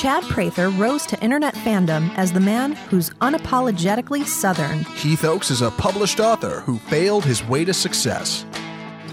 Chad Prather rose to internet fandom as the man who's unapologetically Southern. Heath Oaks is a published author who failed his way to success.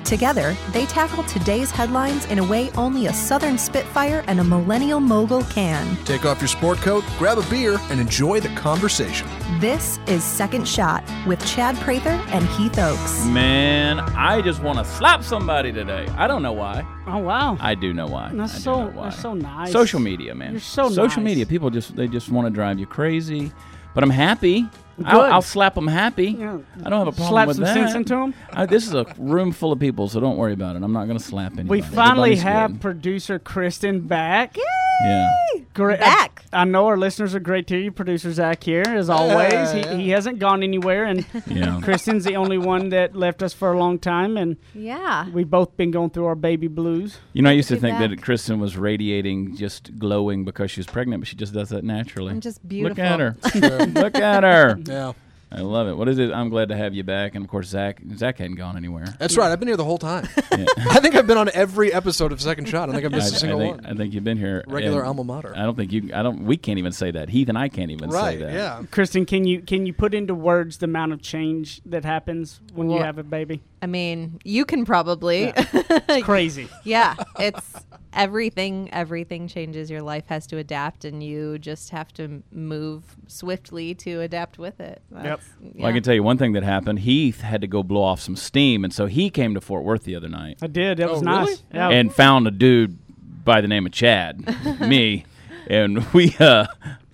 Together, they tackle today's headlines in a way only a Southern Spitfire and a millennial mogul can. Take off your sport coat, grab a beer, and enjoy the conversation. This is Second Shot with Chad Prather and Heath Oaks. Man, I just want to slap somebody today. I don't know why. Oh wow. I do know why. That's I so- know why. that's so nice. Social media, man. You're so Social nice. media. People just they just want to drive you crazy. But I'm happy. I'll, I'll slap them happy. Yeah. I don't have a problem Slap with some that. sense into 'em? I, this is a room full of people, so don't worry about it. I'm not going to slap anybody. We finally Everybody's have good. producer Kristen back. Yeah. Great. Back. I, I know our listeners are great to you. Producer Zach here, as always. He, he hasn't gone anywhere, and Yeah. Kristen's the only one that left us for a long time, and Yeah. we've both been going through our baby blues. You know, I used to Be think back. that Kristen was radiating, just glowing because she was pregnant, but she just does that naturally. I'm just beautiful. Look at her. Look at her. Yeah. I love it. What is it? I'm glad to have you back. And of course, Zach. Zach hadn't gone anywhere. That's right. I've been here the whole time. I think I've been on every episode of Second Shot. I think I've missed a I single think, one. I think you've been here. Regular alma mater. I don't think you. I don't. We can't even say that. Heath and I can't even right. say that. Yeah. Kristen, can you can you put into words the amount of change that happens when you have a baby? I mean, you can probably. It's crazy. yeah, it's everything. Everything changes. Your life has to adapt, and you just have to move swiftly to adapt with it. That's- Well, I can tell you one thing that happened. Heath had to go blow off some steam, and so he came to Fort Worth the other night I did. That was Oh, nice. really? Yeah. and found a dude by the name of Chad, me, and we. uh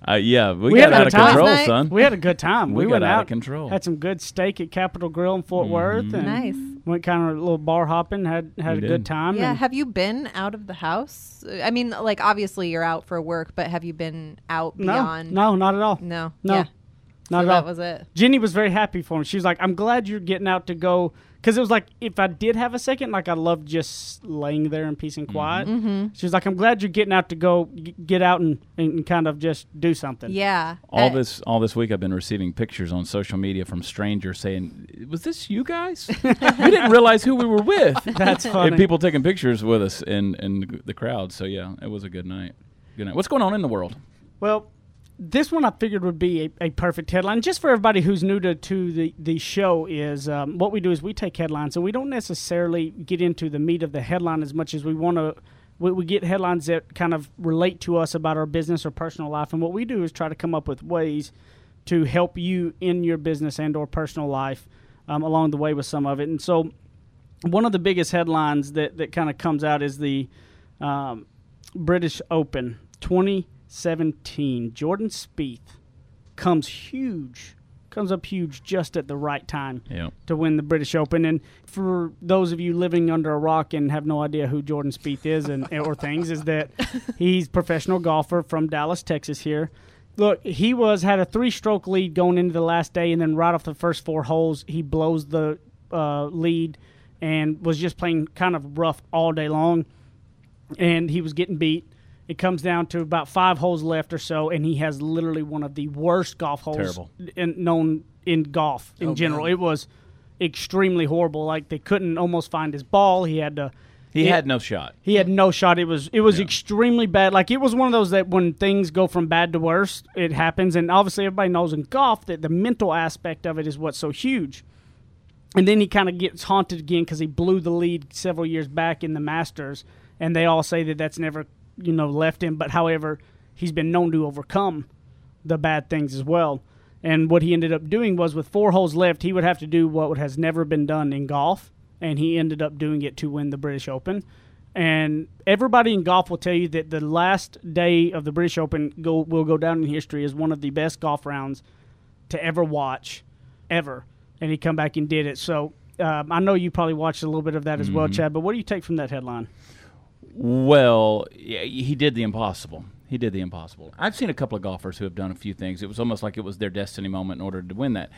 uh, yeah, we, We got had out of time. control, Night. son. we had a good time. We We, got went out of control. Had some good steak at Capital Grille in Fort Worth, and Nice. went kind of a little bar hopping. Had had We a did. good time. Yeah. Have you been out of the house? I mean, like obviously you're out for work, but have you been out no, beyond? no, not at all. No. No. Yeah. Not so at all. that was it. Jenny was very happy for him. She was like, "I'm glad you're getting out to go." Because it was like, if I did have a second, like I love just laying there in peace and quiet. Mm-hmm. She was like, "I'm glad you're getting out to go g- get out and, and kind of just do something." Yeah. all Uh, this all this week I've been receiving pictures on social media from strangers saying, "Was this you guys? we didn't realize who we were with." That's funny. and people taking pictures with us in in the crowd. So yeah, it was a good night. Good night. What's going on in the world? Well, this one I figured would be a, a perfect headline. Just for everybody who's new to, to the, the show, is um, what we do is we take headlines and we don't necessarily get into the meat of the headline as much as we want to. We, we get headlines that kind of relate to us about our business or personal life, and what we do is try to come up with ways to help you in your business and or personal life um, along the way with some of it. And so, one of the biggest headlines that, that kind of comes out is the um, British Open 2017. Jordan Spieth comes huge, comes up huge just at the right time Yeah. to win the British Open. And for those of you living under a rock and have no idea who Jordan Spieth is and or things, is that he's professional golfer from Dallas, Texas. Here, look, he was had a three-stroke lead going into the last day, and then right off the first four holes, he blows the uh, lead and was just playing kind of rough all day long, and he was getting beat. It comes down to about five holes left or so, and he has literally one of the worst golf holes Terrible. in, known in golf in Oh, general. man. It was extremely horrible. Like they couldn't almost find his ball. He had to. He it- had no shot. He had no shot. It was it was Yeah. extremely bad. Like it was one of those that when things go from bad to worse, it happens. And obviously, everybody knows in golf that the mental aspect of it is what's so huge. And then he kind of gets haunted again because he blew the lead several years back in the Masters, and they all say that that's never you know left him. But however, he's been known to overcome the bad things as well. And what he ended up doing was with four holes left, he would have to do what has never been done in golf, and he ended up doing it to win the British Open. And everybody in golf will tell you that the last day of the British Open go, will go down in history as one of the best golf rounds to ever watch, ever. And he come back and did it. So um, I know you probably watched a little bit of that as well, Chad. But what do you take from that headline? Well, he did the impossible. He did the impossible. I've seen a couple of golfers who have done a few things. It was almost like it was their destiny moment in order to win that.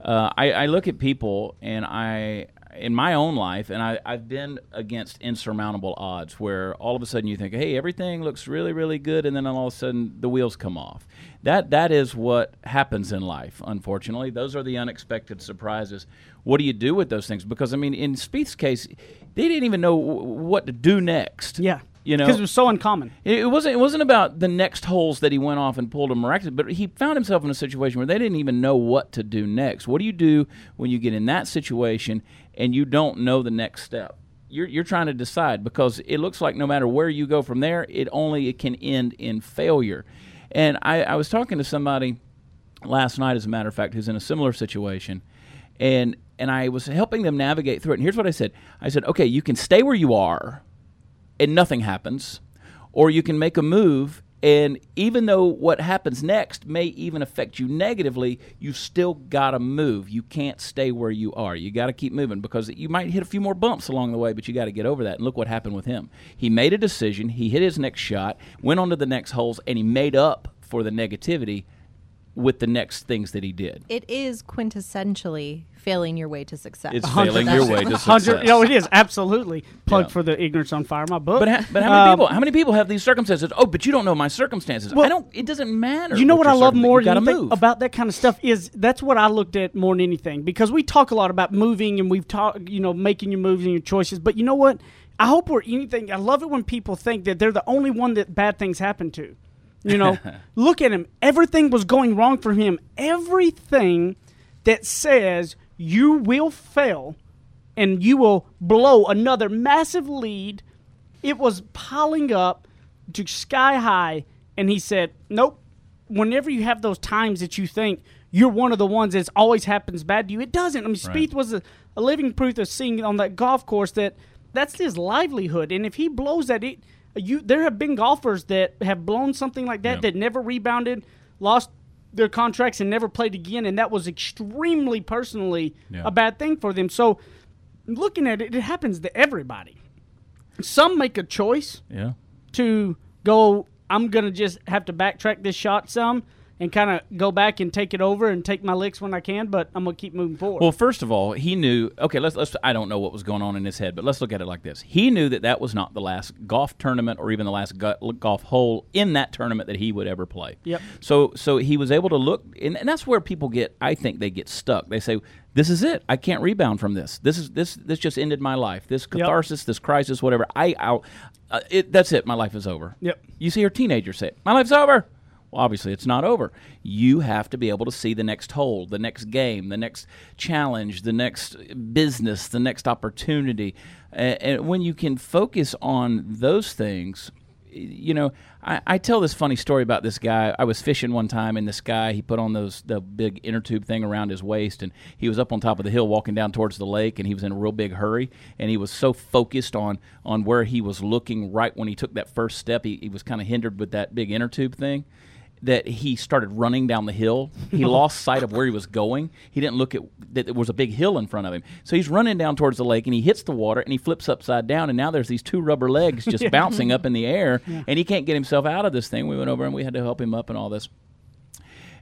Uh, I, I look at people, and I, in my own life, and I, I've been against insurmountable odds where all of a sudden you think, hey, everything looks really, really good, and then all of a sudden the wheels come off. That that is what happens in life. Unfortunately, those are the unexpected surprises. What do you do with those things? Because I mean, in Spieth's case, they didn't even know w- what to do next. Yeah. You know, because it was so uncommon. it, it wasn't. It wasn't about the next holes that he went off and pulled a miraculous. But he found himself in a situation where they didn't even know what to do next. What do you do when you get in that situation and you don't know the next step? You're you're trying to decide because it looks like no matter where you go from there, it only it can end in failure. And I, I was talking to somebody last night, as a matter of fact, who's in a similar situation, and and I was helping them navigate through it. And here's what I said: I said, okay, you can stay where you are and nothing happens, or you can make a move. And even though what happens next may even affect you negatively, you still got to move. You can't stay where you are. You got to keep moving because you might hit a few more bumps along the way, but you got to get over that. And look what happened with him. He made a decision, he hit his next shot, went on to the next holes, and he made up for the negativity with the next things that he did. It is quintessentially failing your way to success. It's failing your way to Hundred, success. no, it is absolutely plug Yeah. for the ignorance on fire. My book, But, ha- but how many Um, people? How many people have these circumstances? Oh, but you don't know my circumstances. Well, I don't. It doesn't matter. You know what I love more than anything move about that kind of stuff is that's what I looked at more than anything because we talk a lot about moving and we've talked, you know, making your moves and your choices. But you know what? I hope we're anything. I love it when people think that they're the only one that bad things happen to. You know, look at him. Everything was going wrong for him. Everything that says you will fail and you will blow another massive lead it was piling up to sky high. And he said nope. Whenever you have those times that you think you're one of the ones that always happens bad to you it doesn't. I mean Spieth was a, a living proof of seeing on that golf course that that's his livelihood. And if he blows that it you there have been golfers that have blown something like that Yeah. that never rebounded lost their contracts and never played again and that was extremely personally Yeah. a bad thing for them so looking at it it happens to everybody some make a choice Yeah. to go i'm gonna just have to backtrack this shot some and kind of go back and take it over and take my licks when i can but i'm gonna keep moving forward Well, first of all, he knew. Okay, let's let's. I don't know what was going on in his head, but let's look at it like this. He knew that that was not the last golf tournament or even the last golf hole in that tournament that he would ever play. Yep. So so he was able to look, and, and that's where people get. I think they get stuck. They say, "This is it. I can't rebound from this. This is this this just ended my life. This catharsis, this crisis, whatever. I out. Uh, it, that's it. My life is over. Yep. You see, your teenagers say, "My life's over." Well, obviously, it's not over. You have to be able to see the next hole, the next game, the next challenge, the next business, the next opportunity. And when you can focus on those things, you know, I, I tell this funny story about this guy. I was fishing one time, and this guy he put on those the big inner tube thing around his waist, and he was up on top of the hill walking down towards the lake, and he was in a real big hurry, and he was so focused on on where he was looking right when he took that first step, he, he was kind of hindered with that big inner tube thing that he started running down the hill. He lost sight of where he was going. He didn't look at that there was a big hill in front of him. So he's running down towards the lake and he hits the water and he flips upside down and now there's these two rubber legs just bouncing up in the air and he can't get himself out of this thing. We went over and we had to help him up and all this.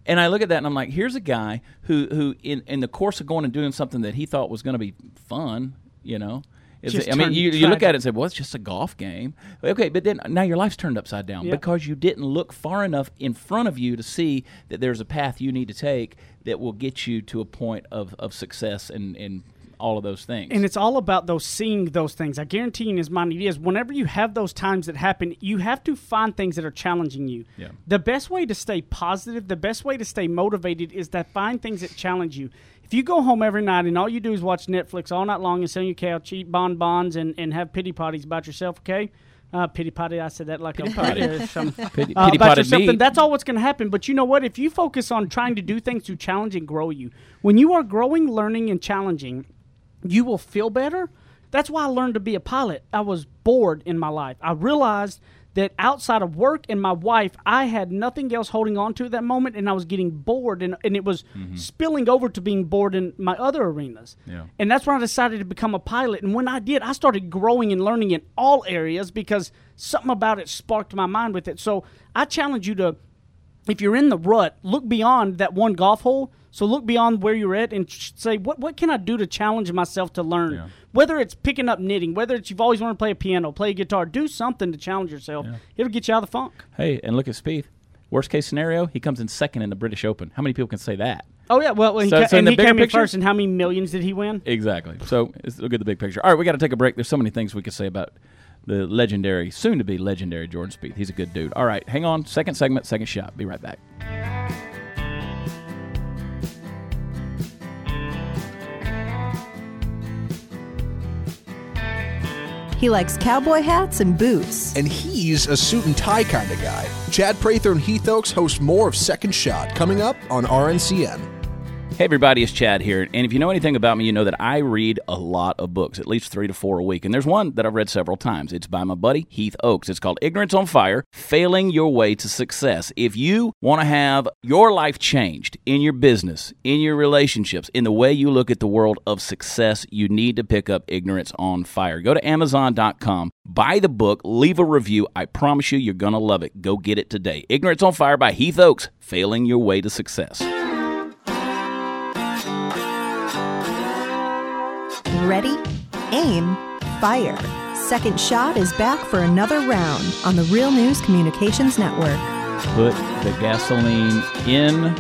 And I look at that and I'm like, here's a guy who who in, in the course of going and doing something that he thought was going to be fun, you know. Is it- I mean, you, you look at it and say, well, it's just a golf game. Okay, but then now your life's turned upside down Yep. because you didn't look far enough in front of you to see that there's a path you need to take that will get you to a point of, of success and, and all of those things. and it's all about those seeing those things. I guarantee you, in his mind, it is. Whenever you have those times that happen, you have to find things that are challenging you. Yeah. The best way to stay positive, the best way to stay motivated, is to find things that challenge you. If you go home every night and all you do is watch Netflix all night long and sit on your couch, eat bonbons, and, and have pity parties about yourself, okay? Uh, pity potty, I said that like a potty. or something. Pity- Uh, pity about yourself, then that's all what's going to happen. But you know what? If you focus on trying to do things to challenge and grow you, when you are growing, learning, and challenging, you will feel better. That's why I learned to be a pilot. I was bored in my life. I realized that outside of work and my wife, I had nothing else holding on to at that moment, and I was getting bored, and, and it was mm-hmm. spilling over to being bored in my other arenas. Yeah. And that's when I decided to become a pilot. And when I did, I started growing and learning in all areas because something about it sparked my mind with it. So I challenge you to if you're in the rut, look beyond that one golf hole. So look beyond where you're at and say, what what can I do to challenge myself to learn? Yeah. Whether it's picking up knitting, whether it's you've always wanted to play a piano, play a guitar, do something to challenge yourself. It'll get you out of the funk. hey, and look at Spieth. Worst case scenario, he comes in second in the British Open. How many people can say that? Oh yeah, well, he So- ca- so in and the he came in picture- first. And how many millions did he win? Exactly. So look at the big picture. All right, we got to take a break. There's so many things we could say about the legendary, soon to be legendary Jordan Spieth. He's a good dude. All right, hang on. Second segment, second shot. Be right back. He likes cowboy hats and boots. And he's a suit and tie kind of guy. Chad Prather and Heath Oaks host more of Second Shot coming up on RNCN. Hey, everybody, it's Chad here. And if you know anything about me, you know that I read a lot of books, at least three to four a week. And there's one that I've read several times. It's by my buddy, Heath Oaks. It's called Ignorance on Fire Failing Your Way to Success. If you want to have your life changed in your business, in your relationships, in the way you look at the world of success, you need to pick up Ignorance on Fire. Go to Amazon.com, buy the book, leave a review. I promise you, you're going to love it. Go get it today. Ignorance on Fire by Heath Oaks Failing Your Way to Success. Ready, aim, fire. Second Shot is back for another round on the Real News Communications Network. put the gasoline in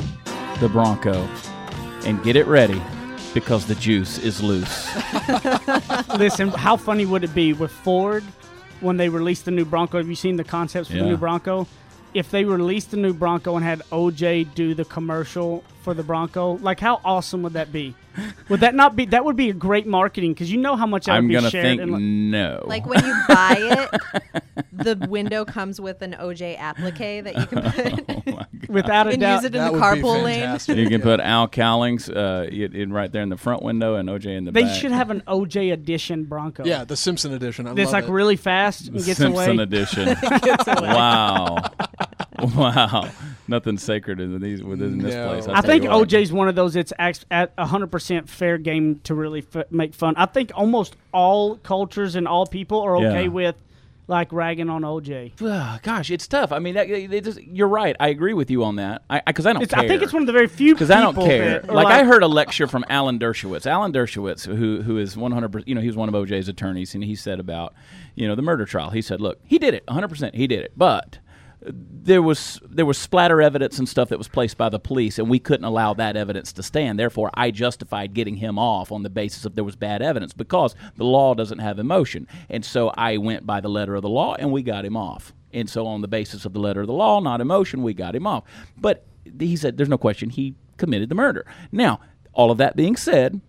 the Bronco and get it ready because the juice is loose. Listen, how funny would it be with Ford when they released the new Bronco? Have you seen the concepts for the new Bronco? If they released the new Bronco and had OJ do the commercial for the Bronco, like how awesome would that be? Would that not be? That would be a great marketing because you know how much that I'm would be gonna shared. think and, like- no. Like when you buy it, the window comes with an OJ applique that you can put oh without a and doubt, use it in That the would carpool lane. you can put Al Cowlings uh, in, in right there in the front window and OJ in the back. they back. should have an OJ edition Bronco. Yeah, the Simpson edition. I That's love like it. really fast and gets Simpson away. edition. wow, wow. Nothing sacred in these within this No. place. I I think you what. OJ's one of those. It's act- at 100% fair game to really f- make fun. I think almost all cultures and all people are okay Yeah. with like ragging on OJ. Ugh, Gosh, it's tough. I mean, that, it just, you're right. I agree with you on that. I because I, don't It's, care. I think it's one of the very few because I don't care. that are Like, I heard a lecture from Alan Dershowitz. Alan Dershowitz, who who is 100, percent you know, he was one of OJ's attorneys, and he said about you know the murder trial. He said, look, he did it, 100. percent He did it, but there was there was splatter evidence and stuff that was placed by the police, and we couldn't allow that evidence to stand. Therefore, I justified getting him off on the basis of there was bad evidence because the law doesn't have emotion, and so I went by the letter of the law, and we got him off. And so, on the basis of the letter of the law, not emotion, we got him off. But he said, "There's no question he committed the murder." Now, all of that being said,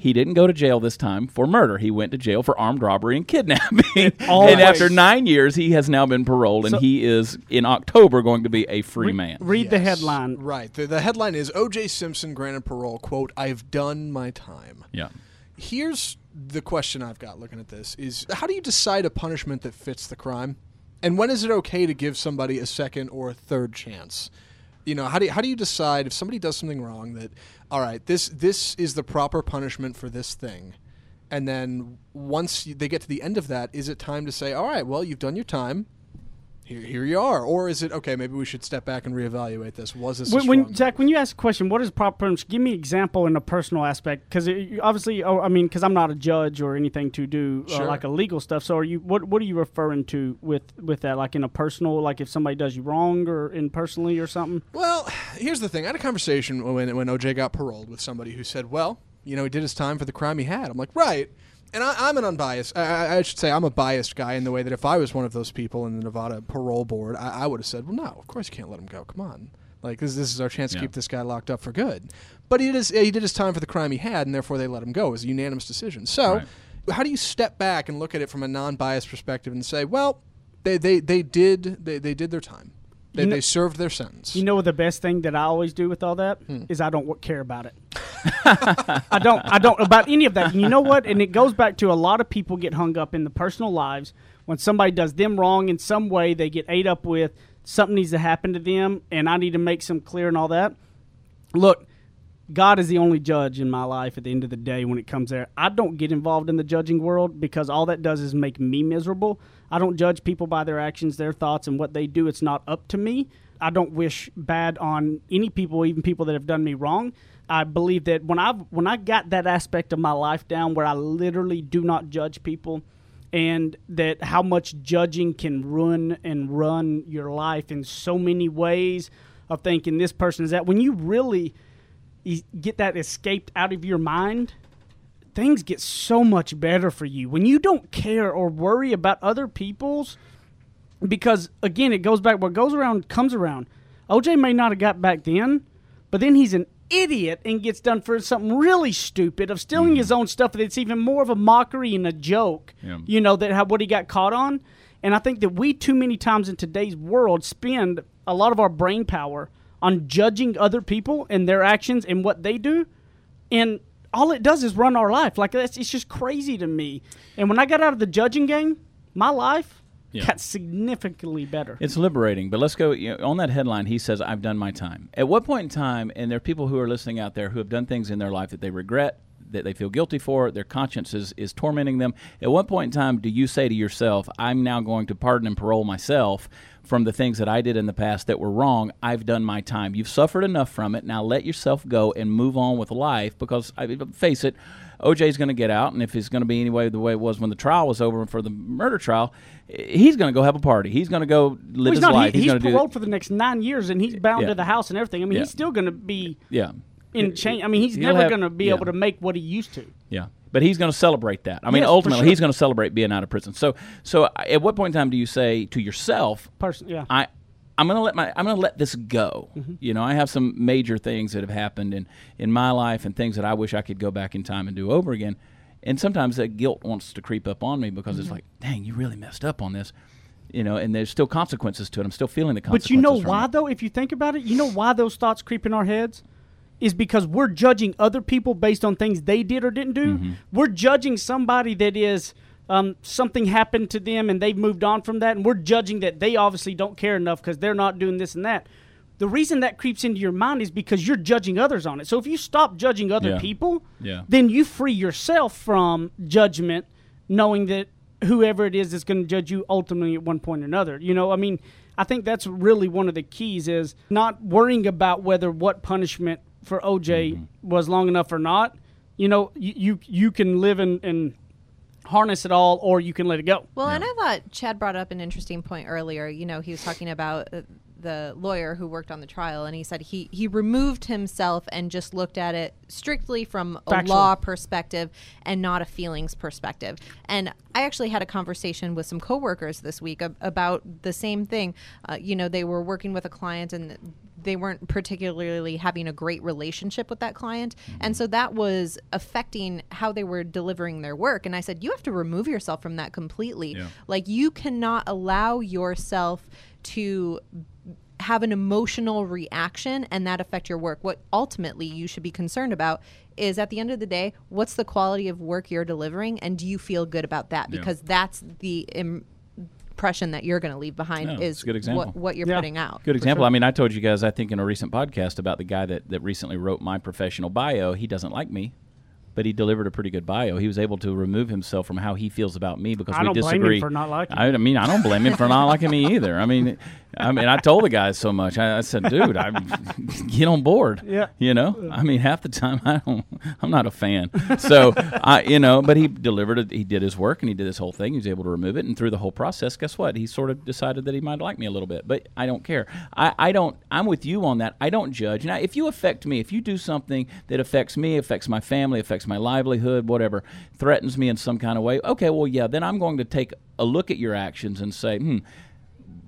he didn't go to jail this time for murder. He went to jail for armed robbery and kidnapping. and Always. after nine years, he has now been paroled, and So- he is in October going to be a free man. Read the headline. Right. The, the headline is O.J. Simpson granted parole. "Quote: I've done my time." Yeah. Here's the question I've got looking at this: Is how do you decide a punishment that fits the crime, and when is it okay to give somebody a second or a third chance? You know, how do you, how do you decide if somebody does something wrong that, all right, this this is the proper punishment for this thing, and then once you, they get to the end of that, is it time to say, all right, well, you've done your time. Here, here you are, or is it okay? Maybe we should step back and reevaluate this. Was this a When, when Zach, when you ask a question, what is proper punishment? Give me an example in a personal aspect, because obviously, oh, I mean, because I'm not a judge or anything to do uh, like a legal stuff. So, are you what what are you referring to with with that? Like in a personal, like if somebody does you wrong, or in personally or something? Well, here's the thing. I had a conversation when when OJ got paroled with somebody who said, "Well, you know, he did his time for the crime he had." I'm like, right. And I, I'm an unbiased. I, I- I should say I'm a biased guy in the way that if I was one of those people in the Nevada parole board, I, I would have said, "Well, no, of course you can't let him go. Come on, like this, this is our chance to Yeah. keep this guy locked up for good." But he did his, he did his time for the crime he had, and therefore they let him go. It was a unanimous decision. So, Right. how do you step back and look at it from a non-biased perspective and say, "Well, they they, they did they, they did their time. They, You know- they served their sentence." You know what the best thing that I always do with all that is Hmm. I don't care about it. I don't I don't about any of that. And you know what? And it goes back to a lot of people get hung up in the personal lives when somebody does them wrong in some way. They get ate up with something needs to happen to them, and I need to make some clear and all that. Look, God is the only judge in my life at the end of the day when it comes there. I don't get involved in the judging world because all that does is make me miserable. I don't judge people by their actions, their thoughts, and what they do. It's not up to me. I don't wish bad on any people, even people that have done me wrong. I believe that when I when I got that aspect of my life down where I literally do not judge people and that how much judging can ruin and run your life in so many ways of thinking this person is that when you really get that escaped out of your mind things get so much better for you. When you don't care or worry about other people's because again it goes back what goes around comes around. Oj may not have got back then but then he's an idiot and gets done for something really stupid of stealing hmm. his own stuff that's even more of a mockery and a joke Yeah. you know that how, what he got caught on. And i think that we too many times in today's world spend a lot of our brain power on judging other people and their actions and what they do and all it does is run our life like that's it's just crazy to me and when i got out of the judging game my life Yeah. got significantly better It's liberating, but let's go you know, on that headline. He says, "I've done my time." At what point in time, and there are people who are listening out there who have done things in their life that they regret, that they feel guilty for, their conscience is, is tormenting them. At what point in time do you say to yourself, "I'm now going to pardon and parole myself from the things that I did in the past that were wrong. I've done my time. You've suffered enough from it. Now let yourself go and move on with life because I face it, OJ's going to get out, and if it's going to be anyway the way it was when the trial was over for the murder trial, he's going to go have a party. He's going to go live Well, he's his not. life. He, he's going to do paroled for the next nine years, and he's bound Yeah. to the house and everything. I mean, Yeah. he's still going to be yeah, in chain. I mean, he's He'll never have- going to be yeah. able to make what he used to. yeah. But he's going to celebrate that. I mean, Yes, for ultimately, sure. he's going to celebrate being out of prison. So, so at what point in time do you say to yourself, Person, yeah. I I'm gonna let my I'm gonna let this go. Mm-hmm. You know, I have some major things that have happened in in my life and things that I wish I could go back in time and do over again. And sometimes that guilt wants to creep up on me because Mm-hmm. it's like, dang, you really messed up on this. You know, and there's still consequences to it. I'm still feeling the consequences. But you know from why, it. though? If you think about it, you know why those thoughts creep in our heads? Is because we're judging other people based on things they did or didn't do. Mm-hmm. We're judging somebody that is um, something happened to them and they've moved on from that, and we're judging that they obviously don't care enough because they're not doing this and that. The reason that creeps into your mind is because you're judging others on it. So if you stop judging other Yeah. people, Yeah. then you free yourself from judgment, knowing that whoever it is that's going to judge you ultimately at one point or another. You know, I mean, I think that's really one of the keys is not worrying about whether what punishment for OJ Mm-hmm. was long enough or not. You know, you you, you can live and, and harness it all, or you can let it go. Well, and I thought Chad brought up an interesting point earlier. You know, he was talking about uh, the lawyer who worked on the trial, and he said he he removed himself and just looked at it strictly from a Factual. law perspective and not a feelings perspective. And I actually had a conversation with some coworkers this week ab- about the same thing. Uh, you know, they were working with a client and they weren't particularly having a great relationship with that client. And mm-hmm. so that was affecting how they were delivering their work. And I said, you have to remove yourself from that completely. Yeah. Like, you cannot allow yourself to have an emotional reaction and that affect your work. What ultimately you should be concerned about is at the end of the day, what's the quality of work you're delivering and do you feel good about that? Yeah. Because that's the Im- impression that you're going to leave behind Yeah, is a good example. What, what you're Yeah. putting out. Good example. I mean, I told you guys, I think, in a recent podcast about the guy that, that recently wrote my professional bio. He doesn't like me, but he delivered a pretty good bio. He was able to remove himself from how he feels about me because I we don't blame him disagree. for not liking I, I mean, I don't blame him for not liking me either. I mean, I mean, I told the guys so much. I, I said, dude, I get on board. Yeah. You know, I mean, half the time I don't, I'm not a fan. So I, you know, but he delivered it. He did his work and he did this whole thing. He was able to remove it, and through the whole process, guess what? He sort of decided that he might like me a little bit. But I don't care. I, I don't. I'm with you on that. I don't judge. Now, if you affect me, if you do something that affects me, affects my family, affects my livelihood, whatever, threatens me in some kind of way, okay, well, yeah, then I'm going to take a look at your actions and say, hmm.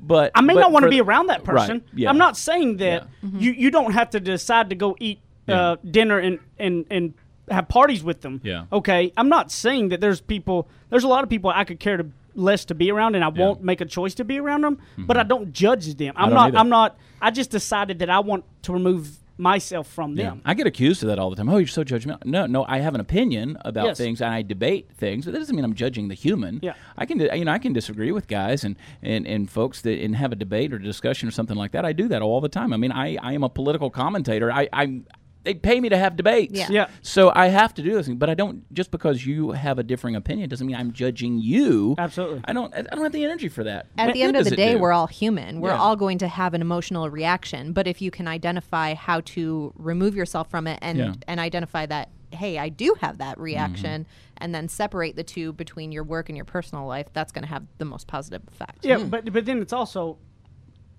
But I may but not want to be around that Right, person. yeah. I'm not saying that Yeah. you, you don't have to decide to go eat uh, dinner and, and, and have parties with them. Yeah. Okay. I'm not saying that there's people, there's a lot of people I could care to less to be around and I won't make a choice to be around them, but I don't judge them. I'm don't not, either. I'm not, I just decided that I want to remove myself from Yeah. them. I get accused of that all the time. Oh, you're so judgmental. No, no, I have an opinion about Yes. things and I debate things, but that doesn't mean I'm judging the human. Yeah. I can, you know, I can disagree with guys and, and, and folks that and have a debate or discussion or something like that. I do that all the time. I mean, I, I am a political commentator. I, I they pay me to have debates. Yeah. Yeah. So I have to do this, thing, but I don't just because you have a differing opinion doesn't mean I'm judging you. Absolutely. I don't. I don't have the energy for that. At What the end of the day, we're all human. We're Yeah. all going to have an emotional reaction. But if you can identify how to remove yourself from it and Yeah. and identify that, hey, I do have that Mm-hmm. reaction, and then separate the two between your work and your personal life, that's going to have the most positive effect. Yeah, but but then it's also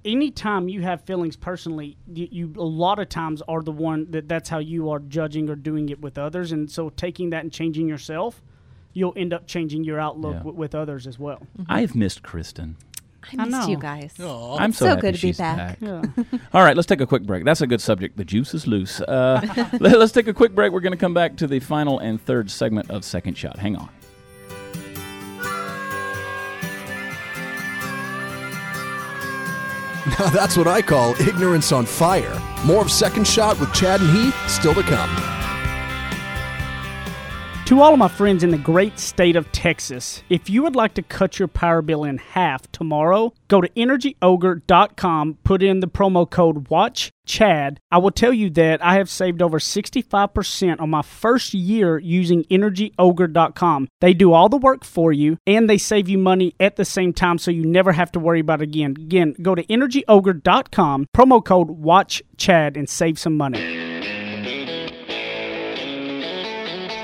anytime you have feelings personally, you, you a lot of times are the one that that's how you are judging or doing it with others, and so taking that and changing yourself, you'll end up changing your outlook Yeah. w- with others as well. I've missed Kristen. I I missed you know. guys. I'm so, so happy good to be she's back. Yeah. All right, let's take a quick break. That's a good subject. The juice is loose. Uh, let- let's take a quick break. We're going to come back to the final and third segment of Second Shot. Hang on. Now that's what I call ignorance on fire. More of Second Shot with Chad and Heath still to come. To all of my friends in the great state of Texas, if you would like to cut your power bill in half tomorrow, go to energyogre.com, put in the promo code WATCHCHAD. I will tell you that I have saved over 65% on my first year using energyogre.com. They do all the work for you and they save you money at the same time so you never have to worry about it again. Again, go to energyogre.com, promo code WATCHCHAD and save some money.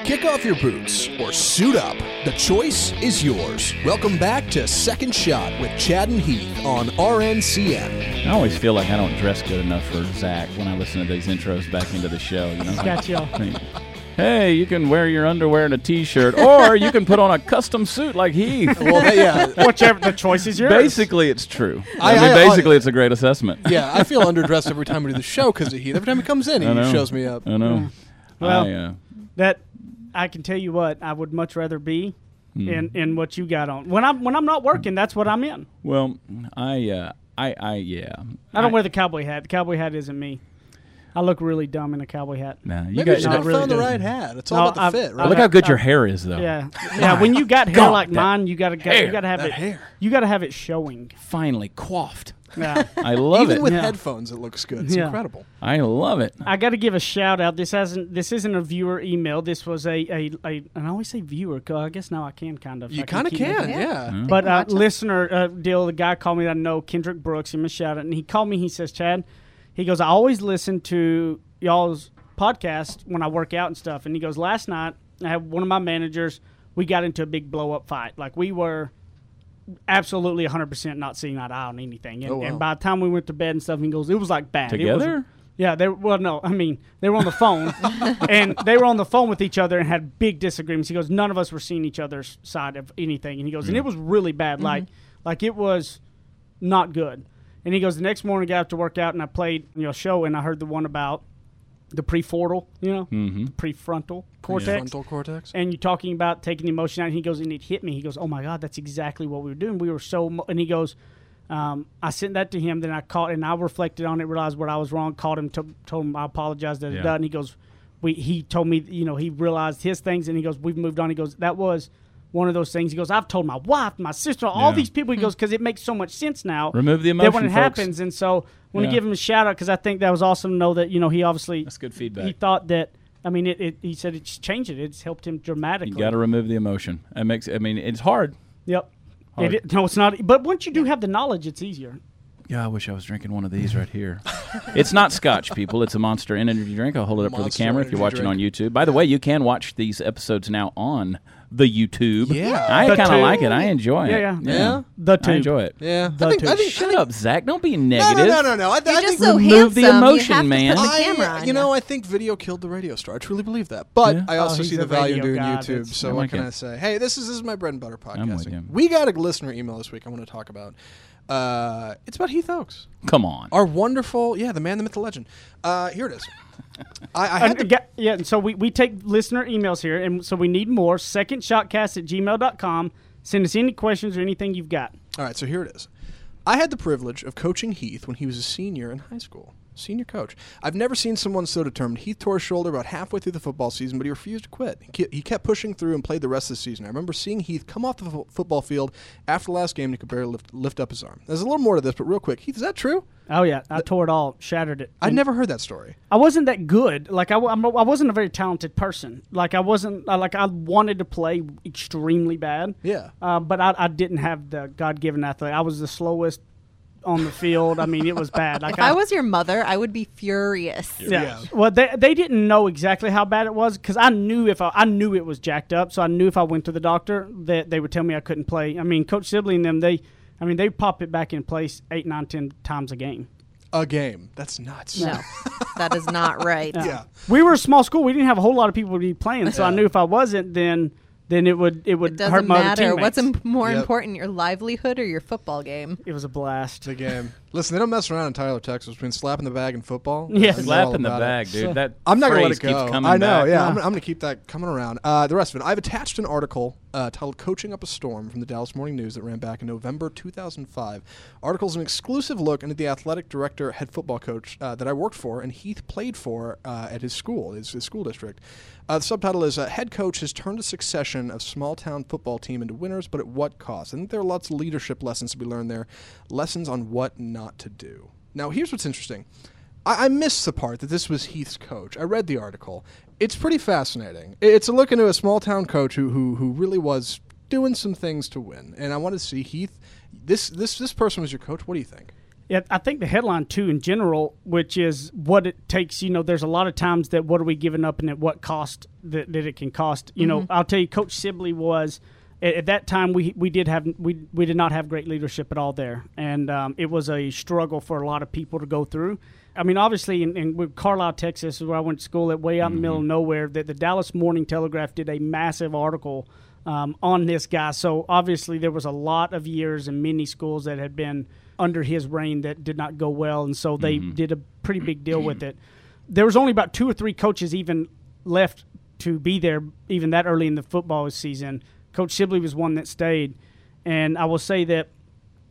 Kick off your boots or suit up. The choice is yours. Welcome back to Second Shot with Chad and Heath on RNCN. I always feel like I don't dress good enough for Zach when I listen to these intros back into the show. You know, Got you. I mean, hey, you can wear your underwear and a t-shirt, or you can put on a custom suit like Heath. Well, that- yeah, Whichever the choice is yours. Basically, it's true. I, I- mean, I- basically, it's a great assessment. yeah. I feel underdressed every time we do the show because of Heath. Every time he comes in, he shows me up. I know. Well, I, uh, that I can tell you what I would much rather be Hmm. in in what you got on. When I'm when I'm not working, that's what I'm in. well, I, uh, I, I, yeah. I don't wear the cowboy hat. The cowboy hat isn't me. I look really dumb in a cowboy hat. Nah, you Maybe got. you should no, have really found the right hat. It's No, all about I've- the fit, I've right? Look how good I- your hair is, though. Yeah, yeah. When you got hair God, like mine, you gotta got, hair, you gotta have it. hair. You gotta have it showing. Finally coiffed. Yeah. I love it. Even it. with Yeah. headphones, it looks good. It's Yeah. incredible. I love it. I got to give a shout out. This hasn't. This isn't a viewer email. This was a a, a and I always say viewer. 'cause I guess now I can kind of. You I kind of keep making can, Yeah. yeah. But uh, Watch listener uh, deal, the guy called me that I know, Kendrick Brooks, him a shout out, and he called me. He says, Chad, he goes, I always listen to y'all's podcast when I work out and stuff. And he goes, last night I had one of my managers. We got into a big blow up fight. Like we were absolutely 100% not seeing eye to eye on anything. And, Oh, wow. and by the time we went to bed and stuff, he goes, it was like bad. It was- Together? yeah, they well no, I mean they were on the phone, and they were on the phone with each other and had big disagreements. He goes, none of us were seeing each other's side of anything, and he goes, and it mm. was really bad, like mm-hmm. like it was not good. And he goes, the next morning I got up to work out, and I played you know show, and I heard the one about the prefrontal, you know, Mm-hmm. prefrontal cortex. Frontal cortex. And you're talking about taking the emotion out. And he goes, and it hit me. He goes, oh my God, that's exactly what we were doing. We were so, emo-. and he goes, um, I sent that to him. Then I called, and I reflected on it, realized what I was wrong. Called him, to, told him I apologized Da, da, Yeah. da. And he goes, we. He told me, you know, he realized his things, and he goes, we've moved on. He goes, that was one of those things. He goes, I've told my wife, my sister, all Yeah. these people. He goes, hmm. because it makes so much sense now. Remove the emotion. that when it folks. happens, and so I want Yeah. to give him a shout out because I think that was awesome to know that you know he obviously That's good feedback. he thought that. I mean, it, it. He said it's changed it. It's helped him dramatically. You got to remove the emotion. It makes. I mean, it's hard. Yep. Hard. It, no, it's not. But once you do have the knowledge, it's easier. Yeah, I wish I was drinking one of these right here. it's not scotch, people. It's a Monster energy drink. I'll hold it up for the camera if you're energy watching on YouTube. By the way, you can watch these episodes now on the YouTube. Yeah. I kind of like it. I enjoy Yeah, it. yeah. Yeah? The I enjoy it. Yeah. The I think, two. I think, Shut I think up, Zach. Don't be negative. no, no, no, no. I, You're I just think so remove the emotion, you man. The I- camera on you ya. know, I think video killed the radio star. I truly believe that. But Yeah. I also Oh, see the value in doing god. YouTube. It's- So I'm what with can you. I say? Hey, this is this is my bread and butter I'm with you. podcasting. We got a listener email this week. I want to talk about. Uh, it's about Heath Oaks, Come on. our wonderful, yeah, the man, the myth, the legend. Uh, here it is. I, I had And, to, ga- yeah, and so we, we take listener emails here, and so we need more. Secondshotcast at gmail.com. Send us any questions or anything you've got. All right, so here it is. I had the privilege of coaching Heath when he was a senior in high school. Senior coach. I've never seen someone so determined. Heath tore his shoulder about halfway through the football season, but he refused to quit. He kept pushing through and played the rest of the season. I remember seeing Heath come off the fo- football field after the last game and he could barely lift, lift up his arm. There's a little more to this, but real quick. Heath, is that true? Oh, yeah. I tore it all, shattered it. I'd never heard that story. I wasn't that good. Like, I, I'm I wasn't a very talented person. Like, I wasn't, I- like, I wanted to play extremely bad. Yeah. Uh, but I, I didn't have the God given athlete. I was the slowest on the field. I mean, it was bad. Like If I was your mother, I would be furious. Yeah. Yeah. Well, they they didn't know exactly how bad it was because I knew if I, I knew it was jacked up, so I knew if I went to the doctor that they would tell me I couldn't play. I mean, Coach Sibley and them they I mean, they pop it back in place eight, nine, ten times a game. A game. That's nuts. No, that is not right. Yeah. We were a small school. We didn't have a whole lot of people to be playing, so I knew if I wasn't, then then it would it would It doesn't my matter. teammates. What's im- more Yep. important, your livelihood or your football game? it was a blast. The game. Listen, they don't mess around in Tyler, Texas between slapping the bag and football. Yeah. They're Slap the about it. bag, dude. that I'm not gonna let it go. I know. back. Yeah, Yeah. I'm, gonna- I'm gonna keep that coming around. Uh, the rest of it, I've attached an article uh, titled "Coaching Up a Storm" from the Dallas Morning News that ran back in November 2005. Article's an exclusive look into the athletic director, head football coach uh, that I worked for and Heath played for uh, at his school, his, his school district. Uh, the subtitle is uh, "Head Coach has turned a succession of small town football team into winners, but at what cost?" I think there are lots of leadership lessons to be learned there, lessons on what not to do. Now, here's what's interesting. I, I missed the part that this was Heath's coach. I read the article. It's pretty fascinating. It's a look into a small town coach who, who who really was doing some things to win. And I wanted to see Heath. This this this person was your coach. What do you think? Yeah, I think the headline too, in general, which is what it takes. You know, there's a lot of times that what are we giving up, and at what cost that, that it can cost. You mm-hmm. know, I'll tell you, Coach Sibley was at, at that time we we did have we we did not have great leadership at all there, and um, it was a struggle for a lot of people to go through. I mean, obviously, in, in with Carlisle, Texas, is where I went to school, at way out in the middle of nowhere, that the Dallas Morning Telegraph did a massive article um, on this guy. So obviously, there was a lot of years in many schools that had been under his reign that did not go well, and so they did a pretty big deal with it. There was only about two or three coaches even left to be there, even that early in the football season. Coach Sibley was one that stayed, and I will say that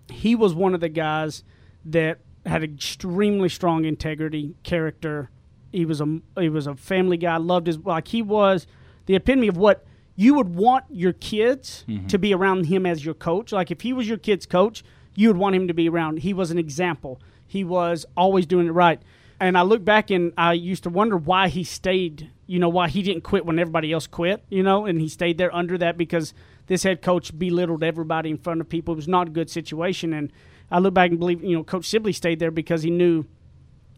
he was one of the guys that had extremely strong integrity, character. He was a he was a family guy. Loved his like he was the epitome of what you would want your kids mm-hmm. to be around him as your coach. Like if he was your kid's coach, you would want him to be around. He was an example. He was always doing it right. And I look back and I used to wonder why he stayed, you know, why he didn't quit when everybody else quit, you know, and he stayed there under that because this head coach belittled everybody in front of people. It was not a good situation. And I look back and believe, you know, Coach Sibley stayed there because he knew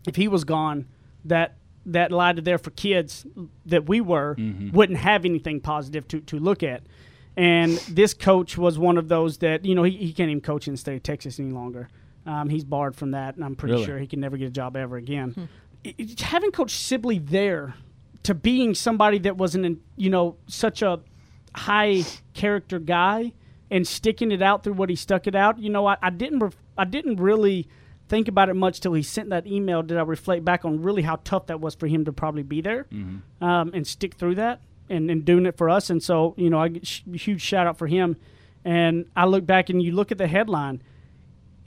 if he was gone, that that lied there for kids that we were mm-hmm. wouldn't have anything positive to, to look at. And this coach was one of those that, you know, he, he can't even coach in the state of Texas any longer. Um, he's barred from that, and I'm pretty Really? sure he can never get a job ever again. It- it- having Coach Sibley there to being somebody that wasn't, in, you know, such a high character guy and sticking it out through what he stuck it out, you know, I, I didn't ref- I didn't really think about it much till he sent that email. Did I reflect back on really how tough that was for him to probably be there um, and stick through that and, and doing it for us? And so, you know, I sh- huge shout out for him. And I look back and you look at the headline.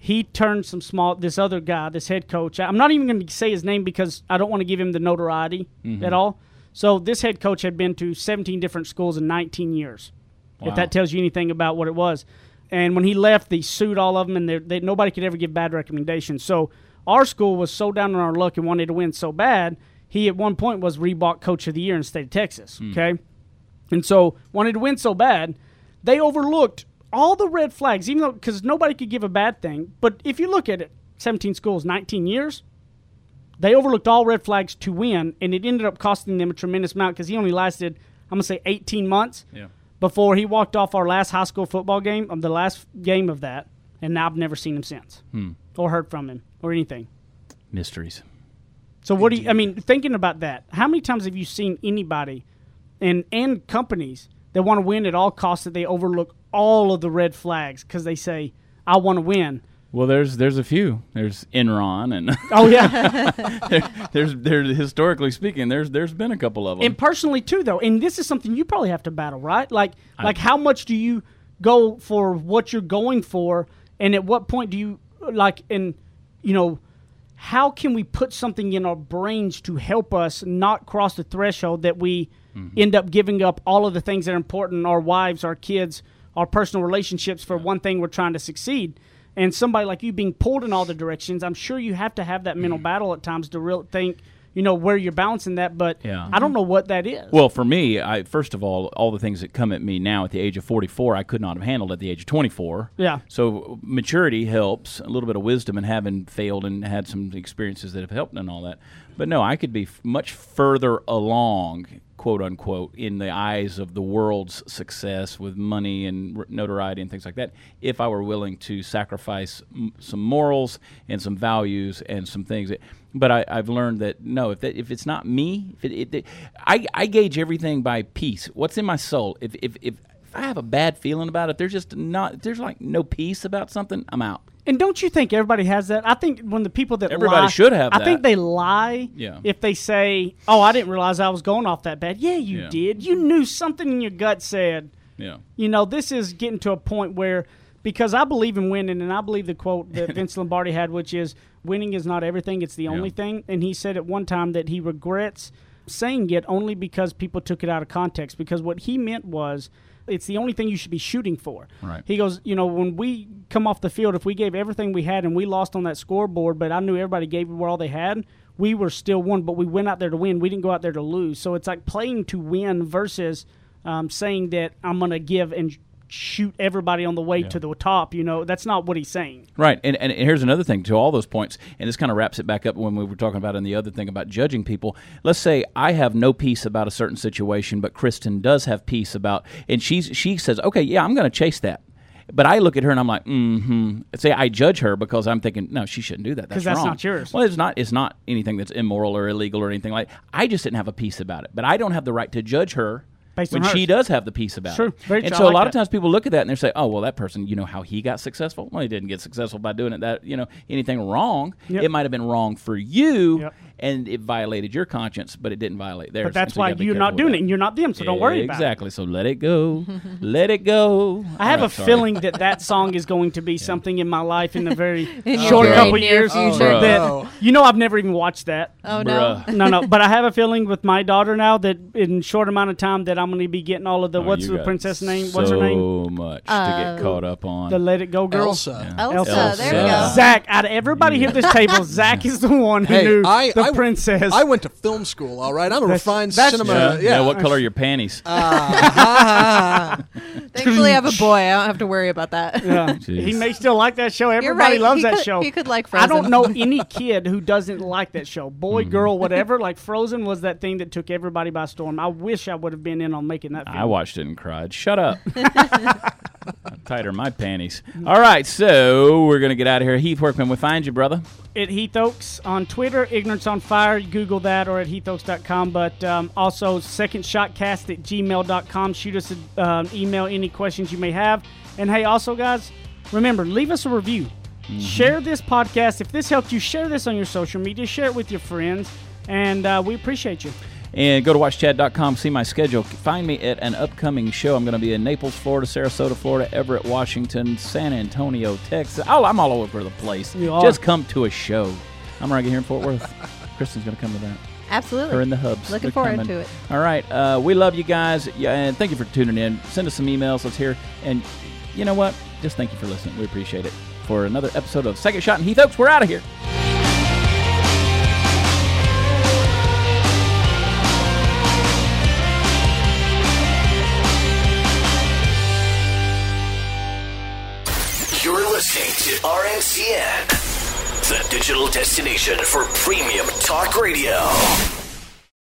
He turned some small. This other guy, this head coach. I'm not even going to say his name because I don't want to give him the notoriety mm-hmm. at all. So this head coach had been to 17 different schools in 19 years. If that tells you anything about what it was. And when he left, they sued all of them, and they, they, nobody could ever give bad recommendations. So our school was so down on our luck and wanted to win so bad. He at one point was Reebok Coach of the Year in the state of Texas. Hmm. Okay, and so wanted to win so bad, they overlooked all the red flags, even though because nobody could give a bad thing. But if you look at it, 17 schools, 19 years, they overlooked all red flags to win, and it ended up costing them a tremendous amount because he only lasted, I'm gonna say, 18 months Yeah. before he walked off our last high school football game, um, the last game of that, and now I've never seen him since, or heard from him, or anything. Mysteries. So what do you? I mean, thinking about that, how many times have you seen anybody, and and companies that want to win at all costs that they overlook all of the red flags because they say, "I want to win." Well, there's there's a few. There's Enron, and Oh yeah, there's there's historically speaking, there's there's been a couple of them. and personally too, though, and this is something you probably have to battle, right? Like, like how much do you go for what you're going for, and at what point do you like, and you know, how can we put something in our brains to help us not cross the threshold that we mm-hmm. end up giving up all of the things that are important, our wives, our kids, our personal relationships for one thing we're trying to succeed. And somebody like you being pulled in all the directions, I'm sure you have to have that mental mm. battle at times to real think, you know, where you're balancing that. But Yeah. I don't know what that is. Well, for me, I first of all, all the things that come at me now at the age of 44, I could not have handled at the age of 24. Yeah. So maturity helps, a little bit of wisdom, and having failed and had some experiences that have helped and all that. But no, I could be f- much further along quote unquote, in the eyes of the world's success with money and notoriety and things like that, if I were willing to sacrifice m- some morals and some values and some things. That, but I, I've learned that no, if that, if it's not me, if it, it, I, I gauge everything by peace. What's in my soul? If if if, I have a bad feeling about it, there's just not there's like no peace about something, I'm out. And don't you think everybody has that? I think when the people that Everybody lie, should have I think they lie. Yeah. If they say, "Oh, I didn't realize I was going off that bad." Yeah, you Yeah. did. You knew something in your gut said. Yeah. You know, this is getting to a point where because I believe in winning, and I believe the quote that Vince Lombardi had, which is "Winning is not everything; it's the only Yeah. thing." And he said at one time that he regrets saying it only because people took it out of context. Because what he meant was. It's the only thing you should be shooting for. Right. He goes, you know, when we come off the field, if we gave everything we had and we lost on that scoreboard, but I knew everybody gave it all they had, we were still one, But we went out there to win. We didn't go out there to lose. So it's like playing to win versus um, saying that I'm going to give and shoot everybody on the way to the top. You know, that's not what he's saying. Right, and, and here's another thing to all those points, and this kind of wraps it back up when we were talking about in the other thing about judging people. Let's say I have no peace about a certain situation, but Kristen does have peace about, and she's she says, okay, yeah, I'm going to chase that. But I look at her and I'm like, mm-hmm. Say I judge her because I'm thinking, no, she shouldn't do that. That's that's wrong. not yours. Well, it's not. It's not anything that's immoral or illegal or anything like. I just didn't have a peace about it. But I don't have the right to judge her Based when she does have the peace about True. it. Very and so I a like lot of times people look at that and they say, "Oh, well, that person, you know how he got successful? Well, he didn't get successful by doing it. That you know anything wrong? Yep. It might have been wrong for you, Yep. And it violated your conscience, but it didn't violate theirs. But that's so why you're not doing that. it, and you're not them, so don't worry about it. Exactly. So let it go. let it go. I have All a sorry. feeling that that song is going to be something in my life in the very In short very couple near years. future. Oh, that you know, I've never even watched that. Oh no. No, no, but I have a feeling with my daughter now that in short amount of time that I'm going to be getting all of the Oh, what's the princess name? What's her name? So much to Uh, get caught up on. The Let It Go girl. Elsa. Elsa, Elsa. there we go. Zach, out of everybody here at this table, Zach is the one who Hey, knew I, the I, princess. I went to film school. All right, I'm a That's- refined that's cinema. yeah. Yeah. yeah. What color are your panties? Thankfully, I have a boy. I don't have to worry about that. yeah. Jeez. He may still like that show. You're Everybody right. loves he that could, show. He could like I Frozen. don't know any kid who doesn't like that show. Boy, Mm-hmm. girl, whatever. Like Frozen was that thing that took everybody by storm. I wish I would have been in on making that film. I watched it and cried. Shut up. Tighter my panties. All right, so we're gonna get out of here. Heath, where can we find you, brother? at Heath Oaks on Twitter, Ignorance on Fire. Google that or at heathoaks.com. But um, also, secondshotcast at gmail.com. Shoot us an um, email any questions you may have. And hey, also, guys, remember, leave us a review. Share this podcast. If this helped you, share this on your social media. Share it with your friends. And uh, we appreciate you. And go to watchchad.com, see my schedule. Find me at an upcoming show. I'm going to be in Naples, Florida, Sarasota, Florida, Everett, Washington, San Antonio, Texas. Oh, I'm all over the place. You are. Just come to a show. I'm right here in Fort Worth. Kristen's going to come to that. Absolutely. Her in the hubs. Looking They're forward coming. to it. All right. Uh, we love you guys. Yeah, and thank you for tuning in. Send us some emails. Let's hear. And you know what? Just thank you for listening. We appreciate it. For another episode of Second Shot and Heath Oaks, we're out of here. RNCN, the digital destination for premium talk radio.